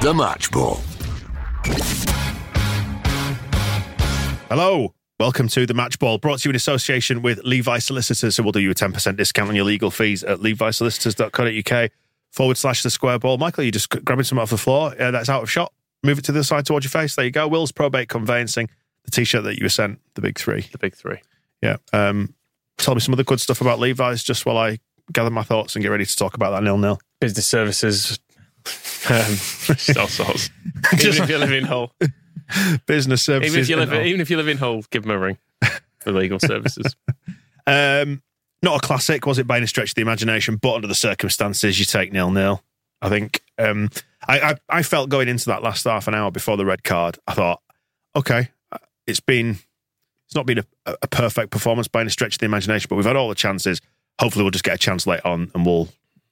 The Match Ball. Hello. Welcome to the Match Ball, brought to you in association with Levi Solicitors, who will do you a 10% discount on your legal fees at levisolicitors.co.uk forward slash the square ball. Michael, you just grabbing some off the floor. Uh, that's out of shot. Move it to the side towards your face. There you go. Will's Probate Conveyancing, the t shirt that you were sent, the big three. The big three. Yeah. Um, tell me some of the good stuff about Levi's just while I gather my thoughts and get ready to talk about that nil nil. Business services, um, all even if you live in Hull, Business services. even if you live, and even if you live in Hull, give them a ring for legal services. Um, not a classic, was it by any stretch of the imagination? But under the circumstances, you take nil nil. I think um, I, I I felt going into that last half an hour before the red card. I thought, okay, uh, it's been it's not been a, a perfect performance by any stretch of the imagination, but we've had all the chances. Hopefully, we'll just get a chance late on, and we'll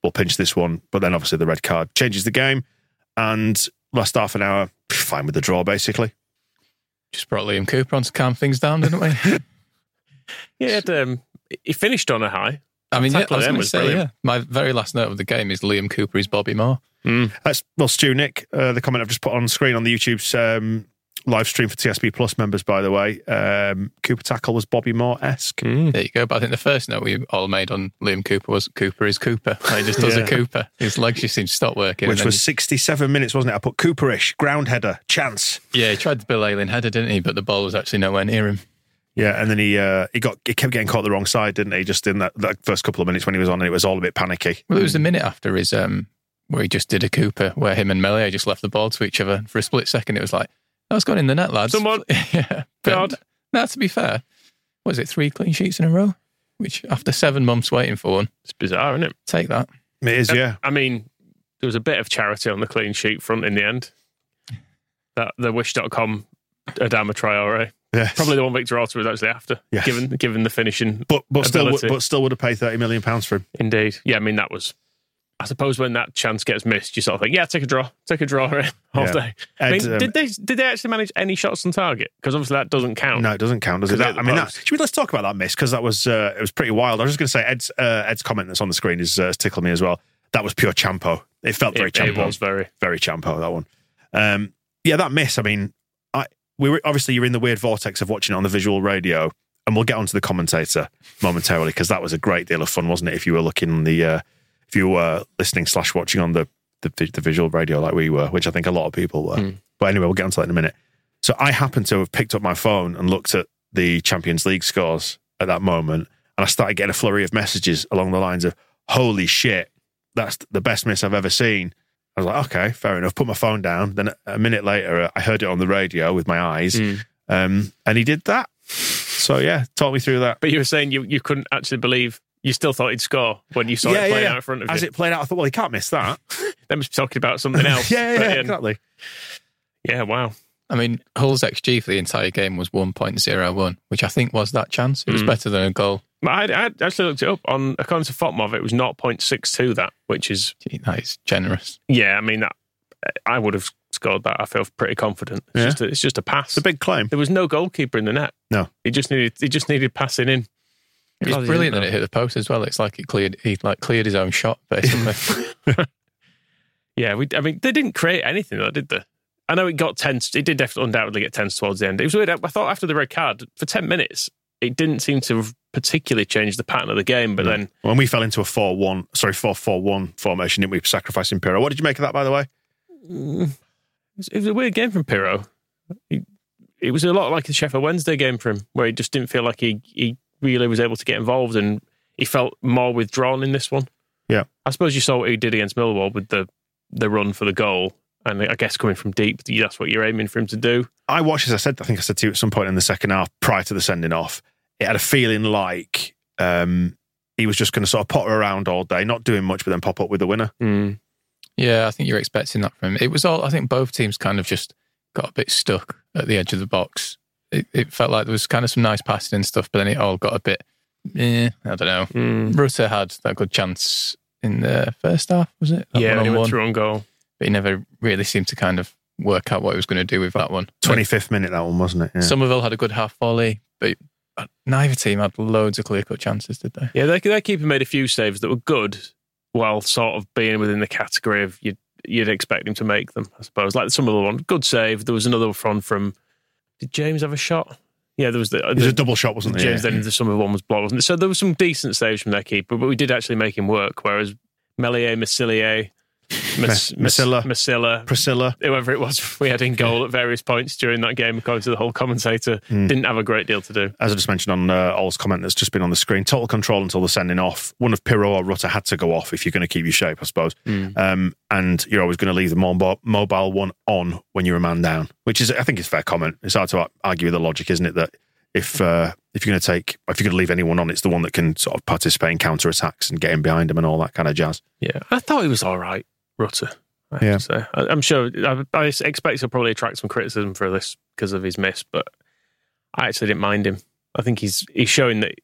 we'll pinch this one. But then, obviously, the red card changes the game. And last half an hour, fine with the draw, basically. Just brought Liam Cooper on to calm things down, didn't we? Yeah, he, um, he finished on a high. I mean, yeah, I was then going to was say, brilliant. yeah. My very last note of the game is Liam Cooper is Bobby Moore. That's well, Stu Nick. Uh, the comment I've just put on screen on the YouTube's um, live stream for TSB Plus members, by the way. Um, Cooper tackle was Bobby Moore esque. Hmm. There you go. But I think the first note we all made on Liam Cooper was Cooper is Cooper. He just does Yeah. a Cooper. His legs just seem to stop working. which was 67 minutes, wasn't it? I put Cooperish, ground header, chance. yeah, he tried the Bill Ayling header, didn't he? But the ball was actually nowhere near him. Yeah, and then he uh, he got he kept getting caught the wrong side, didn't he? Just in that, that first couple of minutes when he was on, and it was all a bit panicky. Well, it was the minute after his um, where he just did a Cooper, where him and Meslier just left the ball to each other for a split second. It was like, that was going in the net, lads. Someone- yeah. God. But, now, to be fair, was it three clean sheets in a row? Which, after seven months waiting for one, It's bizarre, isn't it? take that. It is, yeah. I mean, there was a bit of charity on the clean sheet front in the end. That the Wish.com Adama Traore. yeah. Probably the one Victor Orta was actually after, Yeah. given given the finishing. But but still but still would have paid 30 million pounds for him. Indeed. Yeah, I mean, that was. I suppose when that chance gets missed, you sort of think, yeah, take a draw, take a draw right, all Yeah. day. I mean, um, did they did they actually manage any shots on target? Because obviously that doesn't count. No, it doesn't count, does it? That, it I mean, that, should we let's talk about that miss because that was uh, it was pretty wild. I was just going to say Ed's uh, Ed's comment that's on the screen is uh, tickled me as well. That was pure champo. It felt very it, it champo. was very. very champo that one. Um, yeah, that miss. I mean, I we were obviously you're in the weird vortex of watching it on the visual radio, and we'll get onto the commentator momentarily because that was a great deal of fun, wasn't it? If you were looking on the, uh, if you were listening slash watching on the, the the visual radio like we were, which I think a lot of people were. But anyway, we'll get onto that in a minute. So I happened to have picked up my phone and looked at the Champions League scores at that moment, and I started getting a flurry of messages along the lines of "Holy shit, that's the best miss I've ever seen." I was like, okay, fair enough. Put my phone down. Then a minute later, I heard it on the radio with my eyes, Hmm. um, and he did that. So yeah, talk me through that. But you were saying you, you couldn't actually believe. You still thought he'd score when you saw it playing out in front of you. As it played out, I thought, well, he can't miss that. They must be talking about something else. yeah, yeah, But, yeah, um, exactly. yeah, wow. I mean, Hull's XG for the entire game was 1.01, which I think was that chance. It was Mm. better than a goal. But I, I actually looked it up on according to FotMob, it was 0.62 that, which is Gee, That is generous. yeah. I mean that I would have scored that. I feel pretty confident. It's Yeah. just a, it's just a pass. It's a big claim. there was no goalkeeper in the net. No. he just needed he just needed passing in. It was brilliant that it hit the post as well. It's like it cleared. He like cleared his own shot basically. Yeah, we. I mean, they didn't create anything, though, did they? I know it got tense. It did def- undoubtedly get tense towards the end. It was weird. I thought after the red card for ten minutes, it didn't seem to have particularly change the pattern of the game. But then When we fell into a 4 1, sorry, 4 4 1 formation, didn't we? Sacrificing Piroe. What did you make of that, by the way? Mm, it was, a weird game from Piroe. He, it was a lot like the Sheffield Wednesday game for him, where he just didn't feel like he, he really was able to get involved, and he felt more withdrawn in this one. Yeah. I suppose you saw what he did against Millwall with the the run for the goal, and I guess coming from deep, that's what you're aiming for him to do. I watched, as I said, I think I said to you at some point in the second half prior to the sending off, it had a feeling like um, he was just going to sort of potter around all day, not doing much, but then pop up with the winner. Mm. Yeah, I think you're expecting that from him. It was all. I think both teams kind of just got a bit stuck at the edge of the box. It, it felt like there was kind of some nice passing and stuff, but then it all got a bit. Eh, I don't know. Mm. Rutter had that good chance in the first half, was it? That Yeah, when he went one-on-one. through on goal. but he never really seemed to kind of work out what he was going to do with that one. 25th minute, that one, wasn't it? Yeah. Summerville had a good half volley, but neither team had loads of clear cut chances, did they? Yeah, their, their keeper made a few saves that were good, while sort of being within the category of you'd, you'd expect him to make them, I suppose. Like some of the one, good save. There was another one from. Did James have a shot? Yeah, there was the. Uh, it was the a double shot, wasn't it? James Yeah. then the summer one was blocked, wasn't it? So there were some decent saves from their keeper, but we did actually make him work. Whereas Melier, Massilier, Mas- Masilla. Masilla, Priscilla. whoever it was we had in goal at various points during that game, according to the Hull commentator, Hmm. didn't have a great deal to do. As I just mentioned on uh, Ol's comment that's just been on the screen, total control until the sending off. One of Piroe or Rutter had to go off if you're going to keep your shape, I suppose. Um, and you're always going to leave the mobile, mobile one on when you're a man down, which is, I think, is fair comment. It's hard to argue with the logic, isn't it? That if uh, if you're going to take, if you're going to leave anyone on, it's the one that can sort of participate in counter attacks and get in behind them and all that kind of jazz. Yeah, I thought he was all right, Rutter. I have Yeah. to say. I, I'm sure. I, I expect he'll probably attract some criticism for this because of his miss, but I actually didn't mind him. I think he's he's showing that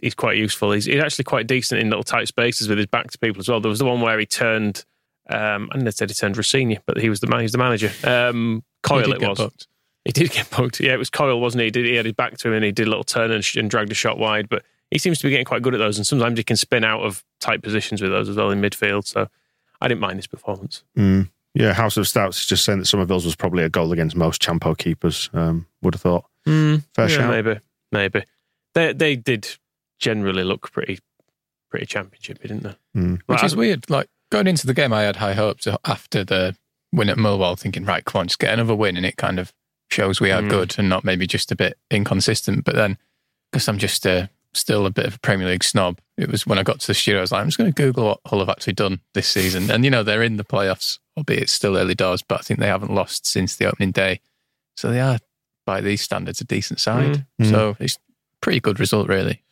he's quite useful. He's, he's actually quite decent in little tight spaces with his back to people as well. There was the one where he turned. Um, I didn't say he turned Rosenior, but he was the man. He's the manager. Um, Coyle, it was. booked. He did get poked. Yeah, it was Coyle, wasn't he? He, did, he had his back to him and he did a little turn and, sh- and dragged a shot wide. But he seems to be getting quite good at those. And sometimes he can spin out of tight positions with those as well in midfield. So I didn't mind his performance. Mm. Yeah, House of Stouts is just saying that Summerville's was probably a goal against most Champo keepers. Um, would have thought. Fair yeah, shout. maybe, maybe. They they did generally look pretty pretty championshipy, didn't they? Mm. Which Right, is weird. Like going into the game, I had high hopes after the win at Millwall, thinking, right, come on, just get another win, and it kind of shows we are Mm. good and not maybe just a bit inconsistent. But then, because I'm just uh, still a bit of a Premier League snob, it was when I got to the studio, I was like, I'm just going to Google what Hull have actually done this season, and you know they're in the playoffs, albeit it's still early doors, but I think they haven't lost since the opening day, so they are by these standards a decent side. Mm. So it's pretty good result, really.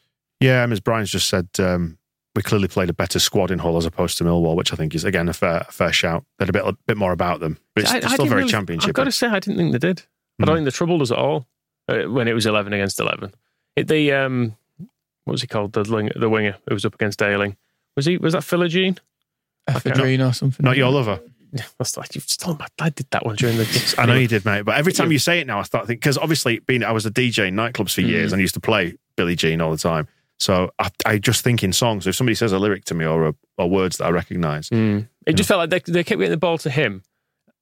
Yeah, um, as Brian's just said, um, we clearly played a better squad in Hull as opposed to Millwall, which I think is again a fair a fair shout. They had a bit a bit more about them, but it's, I- it's still very really- championship. I've got to say, I didn't think they did. I don't think they troubled us at all uh, when it was eleven against eleven. It, the um, what was he called? The ling- the winger who was up against Daling. Was he? Was that Philogene? Ephedrine or something. Not your lover. That's like you've stolen my. I did that one during the. I know you did, mate. But every time you say it now, I start thinking because obviously, being I was a DJ in nightclubs for years and I used to play Billie Jean all the time. So I, I just think in songs. So if somebody says a lyric to me or a, or words that I recognise, Mm. It just felt like they, they kept getting the ball to him,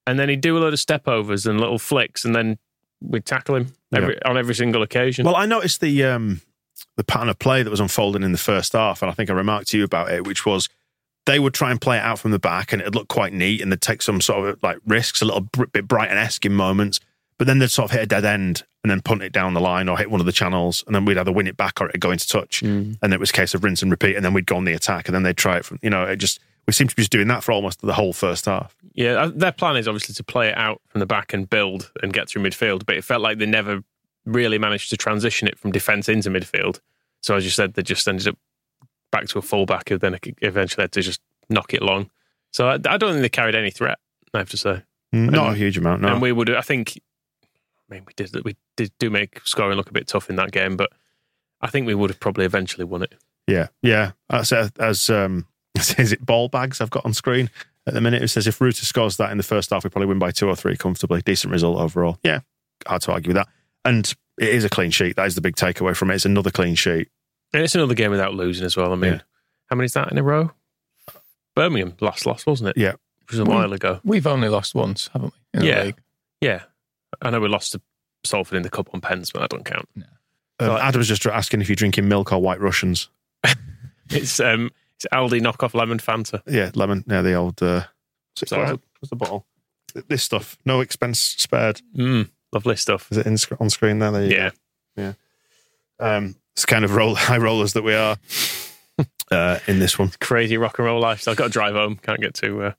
and then he'd do a load of step overs and little flicks, and then we'd tackle him every, on every single occasion. Well, I noticed the um, the pattern of play that was unfolding in the first half, and I think I remarked to you about it, which was they would try and play it out from the back, and it'd look quite neat, and they'd take some sort of like risks, a little bit Brighton esque in moments, but then they'd sort of hit a dead end and then punt it down the line or hit one of the channels, and then we'd either win it back or it'd go into touch, and it was a case of rinse and repeat, and then we'd go on the attack, and then they'd try it from you know it just we seemed to be just doing that for almost the whole first half. yeah, uh, their plan is obviously to play it out from the back and build and get through midfield, but it felt like they never really managed to transition it from defence into midfield. So as you said, they just ended up back to a fullback, and then eventually had to just knock it long. So I, I don't think they carried any threat. I have to say. Not a huge amount, no. And we would, I think, I mean, we did we did do make scoring look a bit tough in that game, but I think we would have probably eventually won it. Yeah, yeah. As, as um, is it ball bags I've got on screen at the minute? It says if Rutter scores that in the first half, we probably win by two or three comfortably. Decent result overall. Yeah, hard to argue with that. And it is a clean sheet. That is the big takeaway from it. It's another clean sheet. And it's another game without losing as well. I mean, Yeah. how many is that in a row? Birmingham last loss, wasn't it? Yeah. Which was a while ago. We've only lost once, haven't we? In the Yeah. league? Yeah. I know we lost to Salford in the cup on pens, but that don't count. No. Um, Like- Adam's just asking if you're drinking milk or white Russians. It's um, it's Aldi knockoff lemon Fanta. Yeah, lemon. Yeah, the old. Uh, what's, it So- called? what's the bottle? This stuff. No expense spared. Mm, lovely stuff. Is it in, on screen there? there you Yeah. go. Um, it's kind of roll, high rollers that we are uh, in this one. Crazy rock and roll lifestyle. I've got to drive home. Can't get too uh,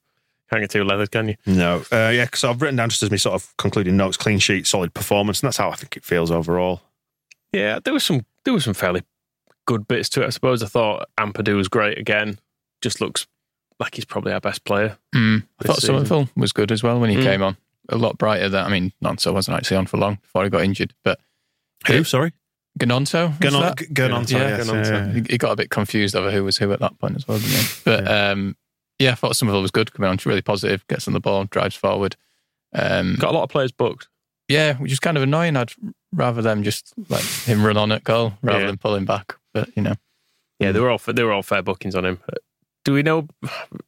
can't get too leathered, can you? No. Uh, yeah, because I've written down just as me sort of concluding notes clean sheet, solid performance. And that's how I think it feels overall. Yeah, there was some there was some fairly good bits to it. I suppose I thought Ampadu was great again. Just looks like he's probably our best player. Mm. I thought season. Summerville was good as well when he Mm. came on. A lot brighter than I mean, Gnonto wasn't actually on for long before he got injured, but Who? Sorry? Ganonto. was Ganon, that? Ganonto, Yeah, yes, Ganonto. yeah, yeah. He- He got a bit confused over who was who at that point as well, didn't he? But um, yeah, I thought Summerville was good coming on. Really positive, gets on the ball, drives forward. Um, Got a lot of players booked. yeah, which is kind of annoying. I'd rather them just let him run on at goal rather Yeah. than pull him back. But you know, Yeah, they were all they were all fair bookings on him. Do we know?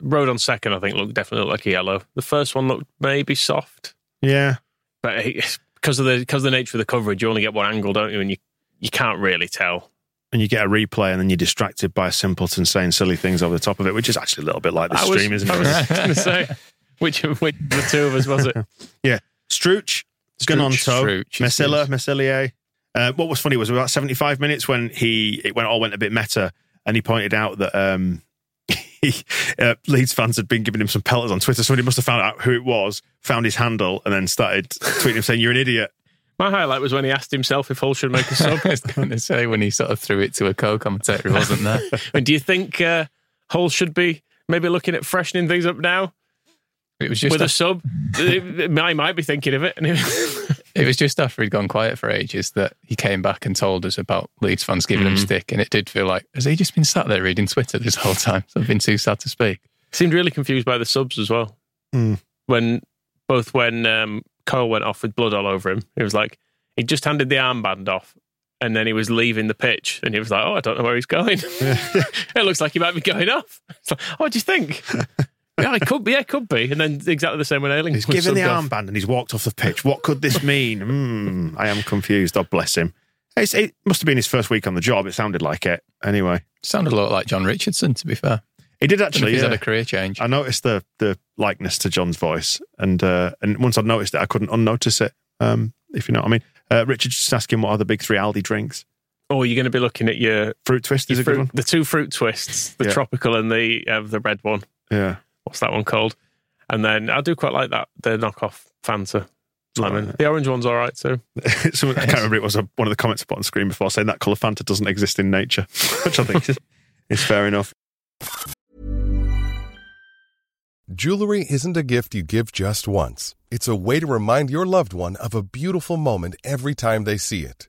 Rodon second, I think, looked definitely looked like a yellow. The first one looked maybe soft, Yeah. but because of the because of the nature of the coverage, you only get one angle, don't you? And you you can't really tell. And you get a replay and then you're distracted by a simpleton saying silly things over the top of it, which is actually a little bit like the I was, stream, isn't it? I it? was going to say which of which the two of us was it? Yeah, Struch, Ganonto, Struch, Messilla, yes. Messillier. Uh, what was funny was about 75 minutes when he it went all went a bit meta, and he pointed out that um, he, uh, Leeds fans had been giving him some pelters on Twitter. Somebody must have found out who it was, found his handle, and then started tweeting him saying, "You're an idiot." My highlight was when he asked himself if Hull should make a sub. I was going to say when he sort of threw it to a co-commentator who wasn't there. and do you think uh, Hull should be maybe looking at freshening things up now It was just with a after, sub? I might be thinking of it. And it- it was just after he'd gone quiet for ages that he came back and told us about Leeds fans giving him stick, and it did feel like has he just been sat there reading Twitter this whole time? So I've been too sad to speak. seemed really confused by the subs as well. Hmm. When both when um, Cole went off with blood all over him, it was like he just handed the armband off, and then he was leaving the pitch, and he was like, "Oh, I don't know where he's going. it looks like he might be going off." It's like, oh, what do you think? yeah, it could be. Yeah, it could be. And then exactly the same when Ayling He's given the off. armband and he's walked off the pitch. What could this mean? Hmm, I am confused. God bless him. It's, it must have been his first week on the job. It sounded like it. Anyway, Sounded a lot like John Richardson, to be fair. he did I don't know if actually. he's Yeah. had a career change. I noticed the the likeness to John's voice, and uh, and once I'd noticed it, I couldn't unnotice it. Um, if you know what I mean. Uh, Richard just asking what are the big three Aldi drinks? Oh, you're going to be looking at your, Fruit twist is your a good one. the two fruit twists, the Yeah. tropical and the uh, the red one. Yeah, What's that one called? And then I do quite like that the knockoff Fanta lemon. Right. The orange one's all right too. Someone, I can't remember. It was a, one of the comments I put on screen before saying that colour Fanta doesn't exist in nature, which I think is, is fair enough. Jewelry isn't a gift you give just once. It's a way to remind your loved one of a beautiful moment every time they see it.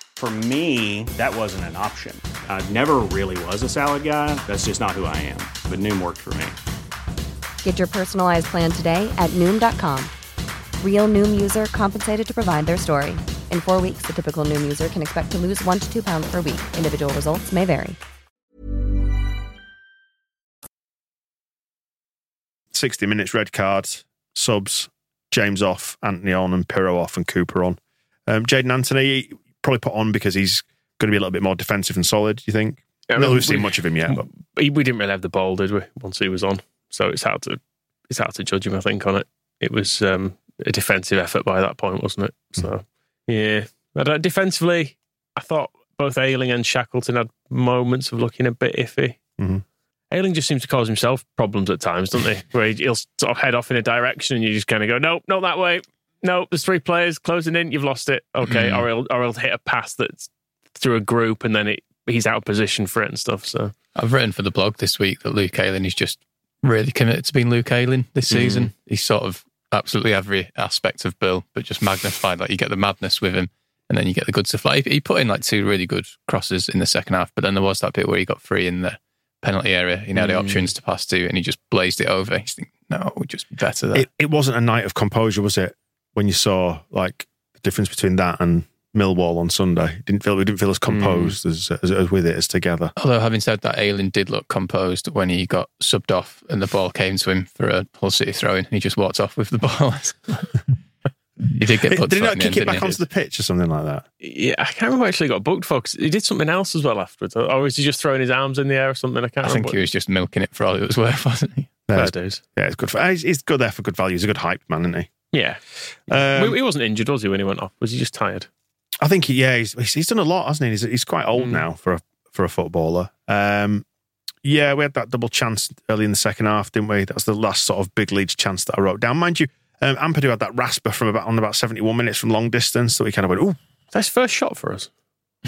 For me, that wasn't an option. I never really was a salad guy. That's just not who I am. But Noom worked for me. Get your personalized plan today at Noom.com. Real Noom user compensated to provide their story. In four weeks, the typical Noom user can expect to lose one to two pounds per week. Individual results may vary. 60 minutes red cards, subs, James off, Anthony on, and Piroe off, and Cooper on. Um, Jaidon Anthony probably put on because he's going to be a little bit more defensive and solid. Do you think? Yeah, I mean, we've seen we- much of him yet, but We didn't really have the ball, did we? Once he was on, so it's hard to it's hard to judge him. I think on it. It was um, a defensive effort by that point, wasn't it? So yeah, but uh, defensively, I thought both Ayling and Shackleton had moments of looking a bit iffy. Mhm. Ayling just seems to cause himself problems at times, doesn't he? Where he'll sort of head off in a direction and you just kind of go, nope, not that way. No, there's three players closing in. You've lost it. Okay, Mm. or he'll or he'll hit a pass that's through a group, and then it, he's out of position for it and stuff. So I've written for the blog this week that Luke Ayling is just really committed to being Luke Ayling this season. He's sort of absolutely every aspect of Bill, but just magnified. Like you get the madness with him, and then you get the good stuff. Like he put in like two really good crosses in the second half, but then there was that bit where he got free in the penalty area. He had the options to pass to, and he just blazed it over. He's thinking, no, we're just better there. It, it wasn't a night of composure, was it? When you saw like the difference between that and Millwall on Sunday, It didn't feel we didn't feel as hmm. composed as, as as with it as together. Although having said that, Ayling did look composed when he got subbed off and the ball came to him for a Hull City throw in. He just walked off with the ball. he did get Did he not kick end, it back onto the pitch or something like that? yeah, I can't remember what actually got booked for 'cause he did something else as well afterwards. Or was he just throwing his arms in the air or something? I can't I think he was just milking it for all it was worth, wasn't he? Yeah, Fair it's, dues. yeah, it's good. For, he's, he's good there for good value. He's a good hype man, isn't he? Yeah, Um, he wasn't injured, was he, when he went off? Was he just tired? I think he, yeah, he's, he's done a lot, hasn't he? He's, he's quite old Mm. now for a for a footballer. Um, yeah, we had that double chance early in the second half, didn't we? That was the last sort of big league chance that I wrote down. Mind you, um, Ampadu had that rasper from about on about seventy one minutes from long distance that we kind of went, oh, That's first shot for us.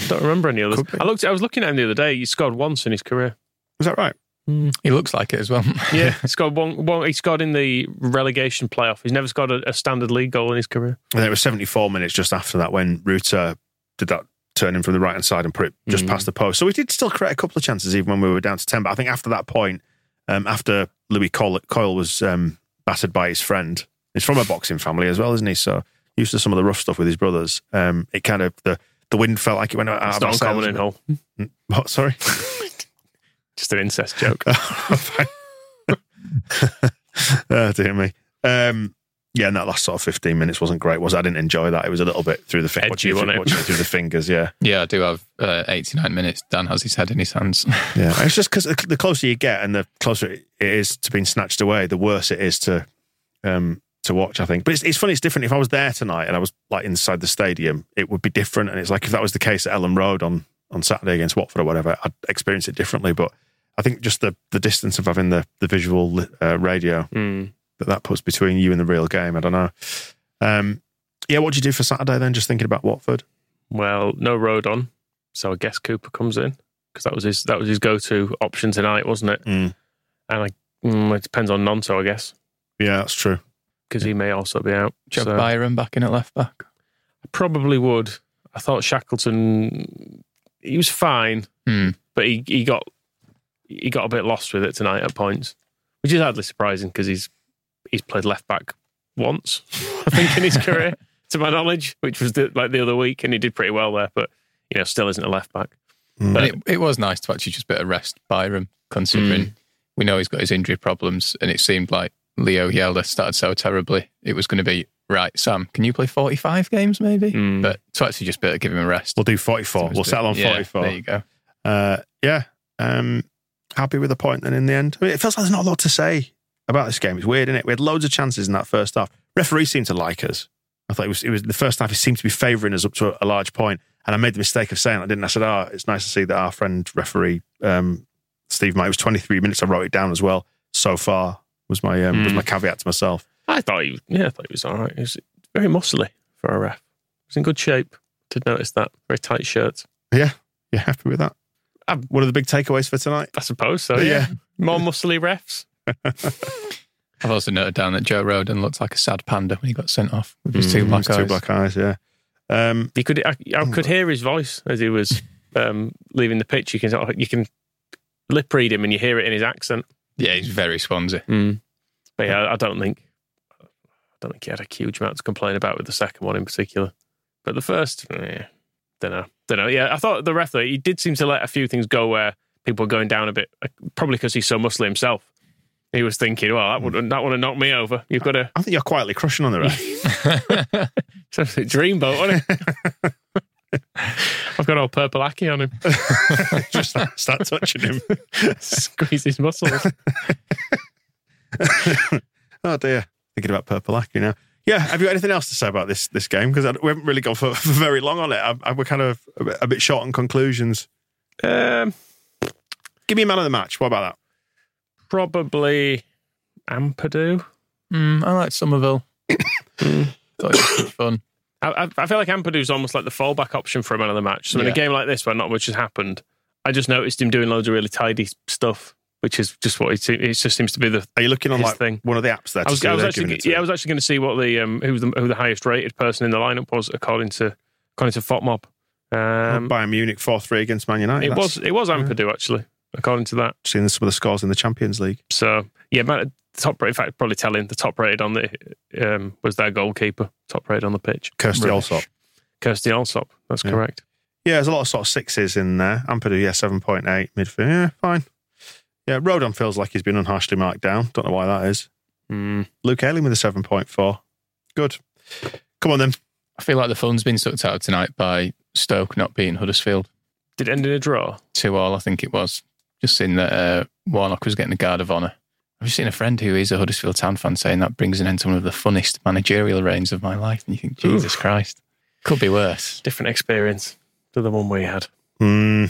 Don't remember any others. I looked. I was looking at him the other day. He scored once in his career. is that right? He looks like it as well. Yeah, he scored one, one. He scored in the relegation playoff. He's never scored a, a standard league goal in his career. And then it was seventy four minutes just after that when Rutter did that turn in from the right hand side and put it just Mm. past the post. So we did still create a couple of chances even when we were down to ten. But I think after that point, um, after Lewie Coyle, Coyle was um, battered by his friend, he's from a boxing family as well, isn't he? So used to some of the rough stuff with his brothers. Um, it kind of the the wind felt like it went out It's of not our uncommon in bit. Hull. What? Sorry. Just an incest joke. oh dear me. Um, yeah, and that last sort of fifteen minutes wasn't great. Was it? I didn't enjoy that. It was a little bit through the fi- Edgy, watching, it, watching it through the fingers. Yeah, yeah, I do have uh, 89 minutes. Dan has his head in his hands. yeah. It's just because the closer you get and the closer it is to being snatched away, the worse it is to um, to watch. I think, but it's, it's funny. It's different. If I was there tonight and I was like inside the stadium, it would be different. And it's like if that was the case at Elland Road on on Saturday against Watford or whatever, I'd experience it differently. But I think just the the distance of having the the visual uh, radio Mm. that that puts between you and the real game. I don't know. Um, yeah, what do you do for Saturday then? Just thinking about Watford. Well, no Rodon, so I guess Cooper comes in because that was his that was his go to option tonight, wasn't it? Mm. And I, mm, it depends on Gnonto, I guess, Yeah, that's true. because he may also be out. Do So Byram back in at left back? I probably would. I thought Shackleton, he was fine, Hmm. but he, he got he got a bit lost with it tonight at points, which is hardly surprising because he's he's played left back once, I think, in his career, to my knowledge, which was the, like the other week, and he did pretty well there, but you know, still isn't a left back. Mm. And it, it was nice to actually just bit of rest Byram, considering we know he's got his injury problems, and it seemed like Leo Yelder started so terribly. It was going to be right, Sam. Can you play forty five games maybe? Mm. But to actually just bit of give him a rest. We'll do 44. We'll settle on Yeah, 44. There you go. Uh, yeah. Um, happy with the point then in the end. I mean, it feels like there's not a lot to say about this game. It's weird, isn't it? We had loads of chances in that first half. Referee seemed to like us. I thought it was, it was the first half, he seemed to be favouring us up to a, a large point. And I made the mistake of saying, I didn't. I said, oh, it's nice to see that our friend referee, um, Steve Mike, it was 23 minutes. I wrote it down as well. So far was my, um, was Mm. my caveat to myself. I thought he was, yeah, I thought he was all right. He was very muscly for a ref. He was in good shape. Did notice that. Very tight shirt. Yeah. you're happy with that? Um, One of the big takeaways for tonight? I suppose so, Yeah. yeah. More muscly refs. I've also noted down that Joe Rodon looked like a sad panda when he got sent off with his two Mm, black two eyes. black eyes, yeah. Um, You could, I, I could hear his voice as he was um, leaving the pitch. You can, sort of- you can lip read him and you hear it in his accent. Yeah, he's very Swansea. But yeah, I don't think, I don't think he had a huge amount to complain about with the second one in particular. But the first, yeah, don't know, don't know. Yeah, I thought the ref though he did seem to let a few things go where people were going down a bit, uh, probably because he's so muscly himself. He was thinking, well, that would that would have knocked me over. You've got to I think you're quietly crushing on the ref. it's a dreamboat, wasn't it? I've got all Purple Aki on him. Just start, start touching him. Squeeze his muscles. oh dear. Thinking about Purple Aki now. Yeah. Have you got anything else to say about this this game? Because we haven't really gone for, for very long on it. I, I, we're kind of a bit, a bit short on conclusions. Um, Give me a man of the match. What about that? probably Ampadu. Mm, I like Summerville. Thought it was fun. I, I- I feel like Ampadu's almost like the fallback option for a man of the match. So in a game like this where not much has happened, I just noticed him doing loads of really tidy stuff, which is just what it, it just seems to be the Are you looking on like thing. one of the apps there? I was, I was actually, yeah, I was actually going to see what the um, who the who the highest rated person in the lineup was according to according to FOTMob. Um, Bayern Munich four three against Man United. it was it was Ampadu actually, according to that. Seeing some of the scores in the Champions League. So yeah, man, top. In fact, probably telling the top rated on the um, was their goalkeeper, top rated on the pitch, Kirsty Rubbish. Allsop. Kirsty Allsop. That's Yeah. correct. Yeah, there's a lot of sort of sixes in there. Ampadu, yeah, seven point eight midfield. Yeah, fine. Yeah, Rodon feels like he's been unharshly marked down. Don't know why that is. Mm. Luke Ayling with a seven point four. Good. Come on then. I feel like the fun's been sucked out tonight by Stoke not beating Huddersfield. Did it end in a draw? Two all, I think it was. Just seen that uh, Warnock was getting the guard of honour. I've just seen a friend who is a Huddersfield Town fan saying that brings an end to one of the funnest managerial reigns of my life. And you think, Jesus Christ, could be worse. Different experience to the one we had. Hmm.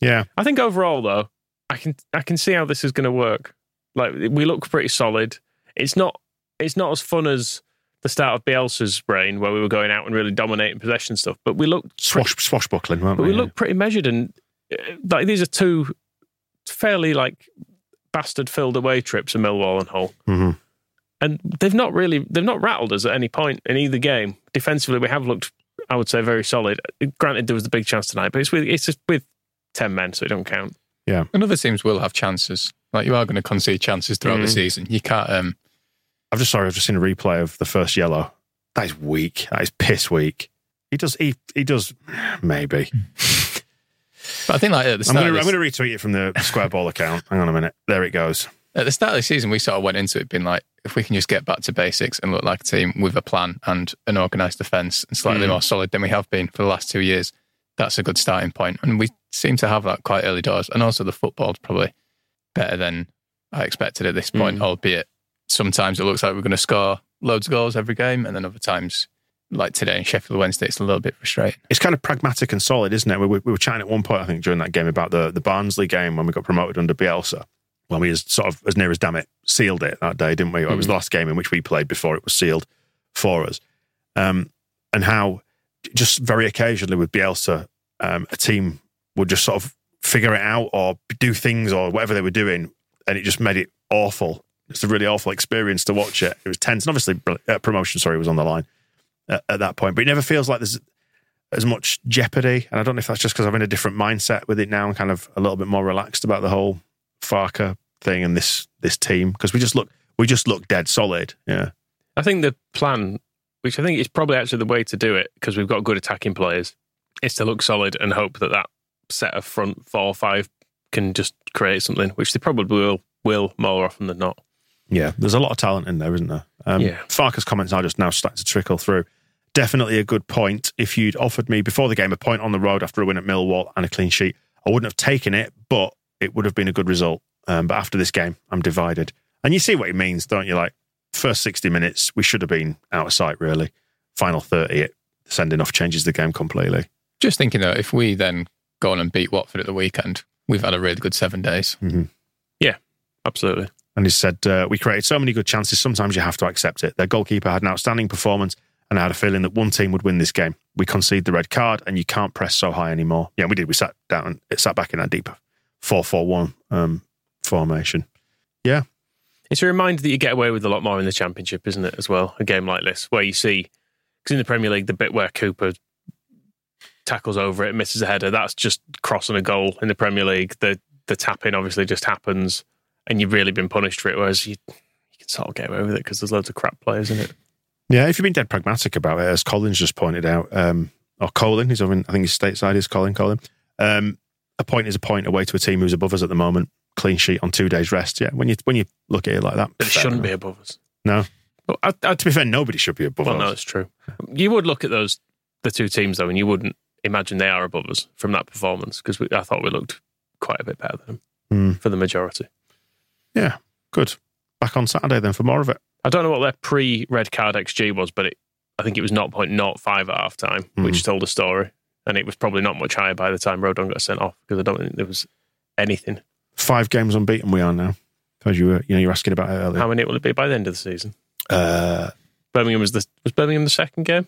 yeah. I think overall, though, I can I can see how this is going to work. Like we look pretty solid. It's not it's not as fun as the start of Bielsa's reign, where we were going out and really dominating possession stuff. But we look Swash, swashbuckling, weren't but we? we look pretty measured, and uh, like these are two fairly like bastard filled away trips of Millwall and Hull. Mhm. And they've not really they've not rattled us at any point in either game. Defensively, we have looked, I would say, very solid. Granted, there was the big chance tonight, but it's with it's just with ten men, so it don't count. And other teams will have chances. Like you are going to concede chances throughout the Mm. season. You can't. Um, I've just sorry, I've just seen a replay of the first yellow. That is weak. That is piss weak. He does. He he does. Maybe. but I think like at the I'm start, going of to this- I'm going to retweet it from the Square Ball account. Hang on a minute. There it goes. at the start of the season, we sort of went into it being like, if we can just get back to basics and look like a team with a plan and an organised defence and slightly Mm. more solid than we have been for the last two years, that's a good starting point. And we seem to have that quite early doors. And also the football's probably better than I expected at this point, Mm. albeit sometimes it looks like we're going to score loads of goals every game. And then other times, like today in Sheffield Wednesday, it's a little bit frustrating. It's kind of pragmatic and solid, isn't it? We, we, we were chatting at one point, I think, during that game about the the Barnsley game when we got promoted under Bielsa. When we just sort of, as near as damn it, sealed it that day, didn't we? It was the last game in which we played before it was sealed for us. Um, and how just very occasionally with Bielsa, um, a team would just sort of figure it out or do things or whatever they were doing, and it just made it awful. It's a really awful experience to watch it. It was tense, and obviously uh, promotion, sorry, was on the line at, at that point. But it never feels like there's as much jeopardy. And I don't know if that's just because I'm in a different mindset with it now and kind of a little bit more relaxed about the whole Farke thing and this this team because we just look we just look dead solid. Yeah. I think the plan, which I think is probably actually the way to do it, because we've got good attacking players, is to look solid and hope that that set of front four or five can just create something, which they probably will will more often than not. Yeah. There's a lot of talent in there, isn't there? Um, Yeah. Farke's comments are just now starting to trickle through. Definitely a good point. If you'd offered me before the game a point on the road after a win at Millwall and a clean sheet, I wouldn't have taken it, but it would have been a good result. Um, but after this game, I'm divided. And you see what it means, don't you? Like, first 60 minutes, we should have been out of sight, really. Final 30, it sending off changes the game completely. Just thinking though, if we then go on and beat Watford at the weekend, we've had a really good seven days. Yeah, absolutely. And he said, uh, We created so many good chances, sometimes you have to accept it. Their goalkeeper had an outstanding performance, and I had a feeling that one team would win this game. We concede the red card, and you can't press so high anymore. Yeah, we did. We sat down, it sat back in that deep 4 4 1 um, formation. Yeah. It's a reminder that you get away with a lot more in the championship, isn't it? As well, a game like this where you see because in the Premier League, the bit where Cooper tackles over it, misses a header, that's just crossing a goal in the Premier League. The the tap in obviously just happens, and you've really been punished for it. Whereas you you can sort of get away with it because there's loads of crap players in it. Yeah, if you've been dead pragmatic about it, as Collins just pointed out, um, or Colin, he's over I think his stateside is Colin, Colin. Um, a point is a point away to a team who's above us at the moment. Clean sheet on two days rest. Yeah, when you when you look at it like that, it shouldn't be above us. No, But I, I, to be fair, nobody should be above well, us. no, it's true. You would look at those the two teams though, and you wouldn't imagine they are above us from that performance because I thought we looked quite a bit better than them Hmm. for the majority. Yeah, good. Back on Saturday then for more of it. I don't know what their pre red card XG was, but it, I think it was 0.05 at half time, which told a story. And it was probably not much higher by the time Rodon got sent off because I don't think there was anything. Five games unbeaten we are now. As you were, you know, you're asking about it earlier. How many will it be by the end of the season? Uh, Birmingham was the was Birmingham the second game,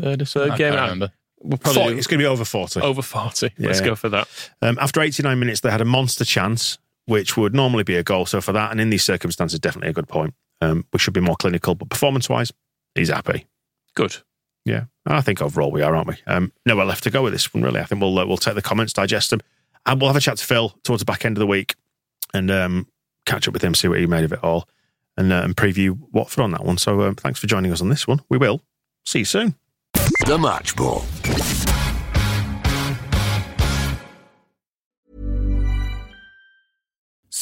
Third or third something. I game. can't remember. We'll 40, probably it's going to be over 40. over forty. Let's go for that. Um, after 89 minutes, they had a monster chance, which would normally be a goal. So for that, and in these circumstances, definitely a good point. Um, we should be more clinical, but performance-wise, he's happy. Good. Yeah, and I think overall we are, aren't we? Um, nowhere left to go with this one, really. I think we'll uh, we'll take the comments, digest them, and we'll have a chat to Phil towards the back end of the week, and um, catch up with him, see what he made of it all, and, uh, and preview Watford on that one. So um, thanks for joining us on this one. We will see you soon. The Match Ball.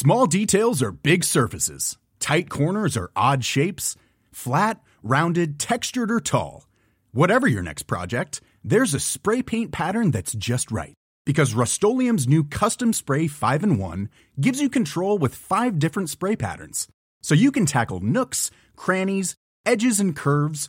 Small details are big surfaces. Tight corners are odd shapes. Flat, rounded, textured, or tall. Whatever your next project, there's a spray paint pattern that's just right. Because Rust new Custom Spray 5 in 1 gives you control with five different spray patterns. So you can tackle nooks, crannies, edges, and curves